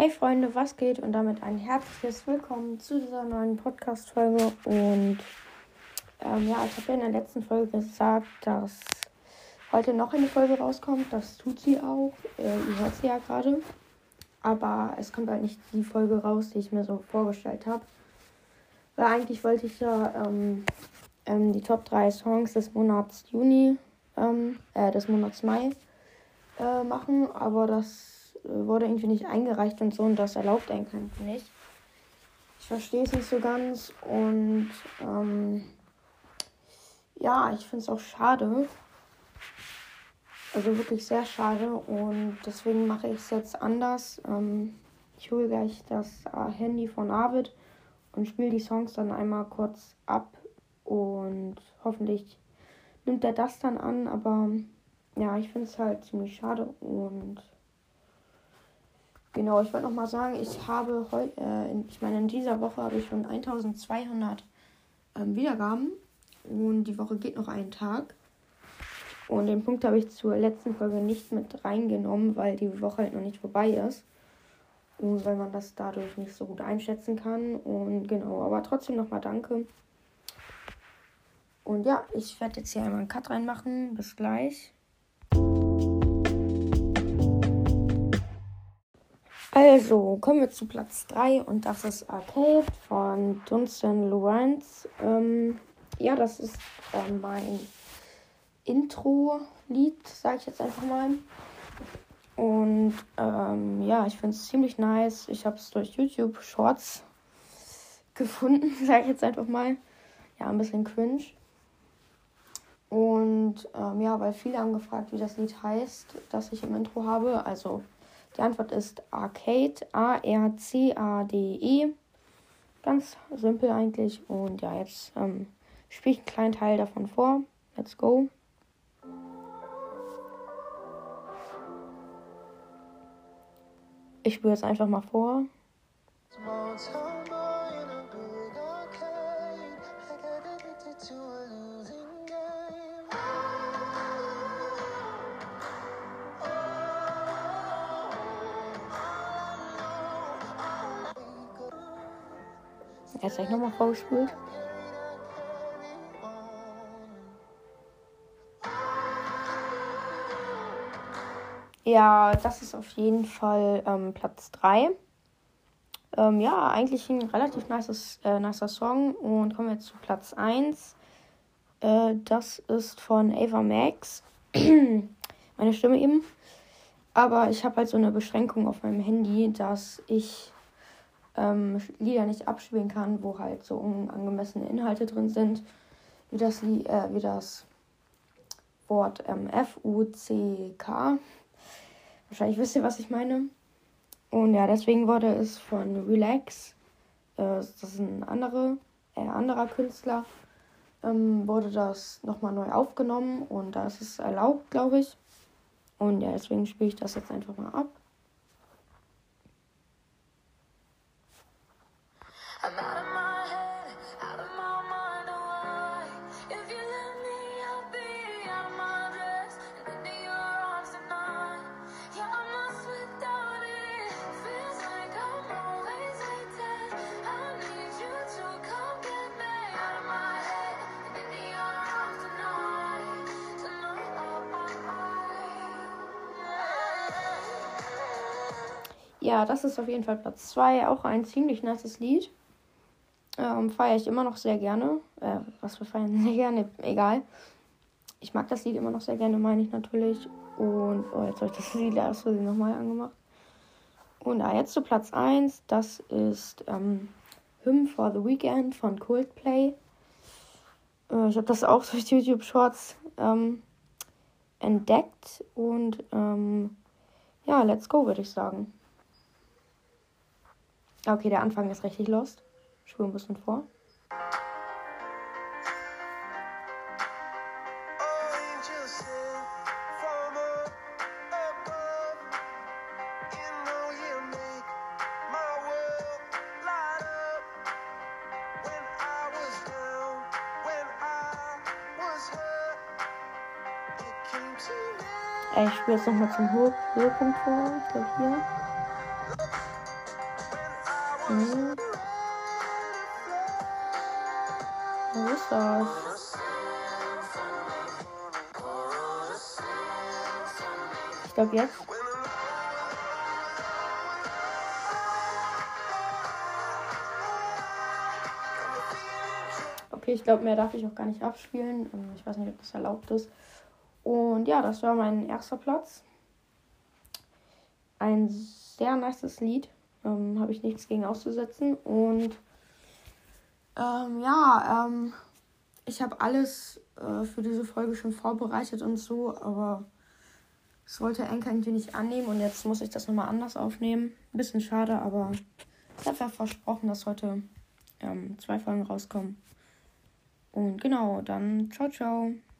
Hey Freunde, was geht? Und damit ein herzliches Willkommen zu dieser neuen Podcast-Folge. Und ähm, ja, ich habe ja in der letzten Folge gesagt, dass heute noch eine Folge rauskommt. Das tut sie auch. Äh, ihr hört sie ja gerade. Aber es kommt halt nicht die Folge raus, die ich mir so vorgestellt habe. Weil eigentlich wollte ich ja ähm, ähm, die Top 3 Songs des Monats Juni, ähm, äh, des Monats Mai äh, machen. Aber das wurde irgendwie nicht eingereicht und so und das erlaubt einen einfach nicht. Ich verstehe es nicht so ganz und ähm, ja, ich finde es auch schade. Also wirklich sehr schade und deswegen mache ich es jetzt anders. Ähm, ich hole gleich das äh, Handy von Arvid und spiele die Songs dann einmal kurz ab und hoffentlich nimmt er das dann an, aber ja, ich finde es halt ziemlich schade und Genau, ich wollte noch mal sagen, ich habe heute, äh, ich meine, in dieser Woche habe ich schon 1200 ähm, Wiedergaben und die Woche geht noch einen Tag. Und den Punkt habe ich zur letzten Folge nicht mit reingenommen, weil die Woche halt noch nicht vorbei ist. Und weil man das dadurch nicht so gut einschätzen kann. Und genau, aber trotzdem nochmal danke. Und ja, ich werde jetzt hier einmal einen Cut reinmachen. Bis gleich. Also, kommen wir zu Platz 3 und das ist Arcade von Dunstan Lawrence. Ähm, ja, das ist äh, mein Intro-Lied, sage ich jetzt einfach mal. Und ähm, ja, ich finde es ziemlich nice. Ich habe es durch YouTube Shorts gefunden, sage ich jetzt einfach mal. Ja, ein bisschen cringe. Und ähm, ja, weil viele haben gefragt, wie das Lied heißt, das ich im Intro habe. Also die Antwort ist Arcade, A-R-C-A-D-E. Ganz simpel eigentlich. Und ja, jetzt ähm, spiele ich einen kleinen Teil davon vor. Let's go. Ich spüre es einfach mal vor. Jetzt habe ich nochmal vorgespult. Ja, das ist auf jeden Fall ähm, Platz 3. Ähm, ja, eigentlich ein relativ nices, äh, nicer Song. Und kommen wir jetzt zu Platz 1. Äh, das ist von Ava Max. Meine Stimme eben. Aber ich habe halt so eine Beschränkung auf meinem Handy, dass ich ähm, Lieder nicht abspielen kann, wo halt so unangemessene Inhalte drin sind, wie das, äh, wie das Wort ähm, F-U-C-K. Wahrscheinlich wisst ihr, was ich meine. Und ja, deswegen wurde es von Relax, äh, das ist ein andere, äh, anderer Künstler, ähm, wurde das nochmal neu aufgenommen und da ist es erlaubt, glaube ich. Und ja, deswegen spiele ich das jetzt einfach mal ab. Ja, das ist auf jeden Fall Platz 2. Auch ein ziemlich nices Lied. Ähm, feiere ich immer noch sehr gerne. Äh, was wir feiern sehr gerne, egal. Ich mag das Lied immer noch sehr gerne, meine ich natürlich. Und oh, jetzt habe ich das Lied erst nochmal angemacht. Und ja, jetzt zu Platz 1. Das ist ähm, Hymn for the Weekend von Coldplay. Äh, ich habe das auch durch YouTube Shorts ähm, entdeckt. Und ähm, ja, let's go, würde ich sagen. Okay, der Anfang ist richtig lost. Spur ein bisschen vor. Ich spiele jetzt nochmal zum Höhepunkt vor. Ich glaube hier. Hm. Wo ist das? Ich glaube jetzt. Okay, ich glaube, mehr darf ich auch gar nicht abspielen. Ähm, ich weiß nicht, ob das erlaubt ist. Und ja, das war mein erster Platz. Ein sehr nices Lied. Ähm, Habe ich nichts gegen auszusetzen. Und ähm, ja, ähm, ich habe alles äh, für diese Folge schon vorbereitet und so, aber es wollte Enker irgendwie nicht annehmen und jetzt muss ich das nochmal anders aufnehmen. Ein bisschen schade, aber ich habe ja versprochen, dass heute ähm, zwei Folgen rauskommen. Und genau, dann ciao, ciao.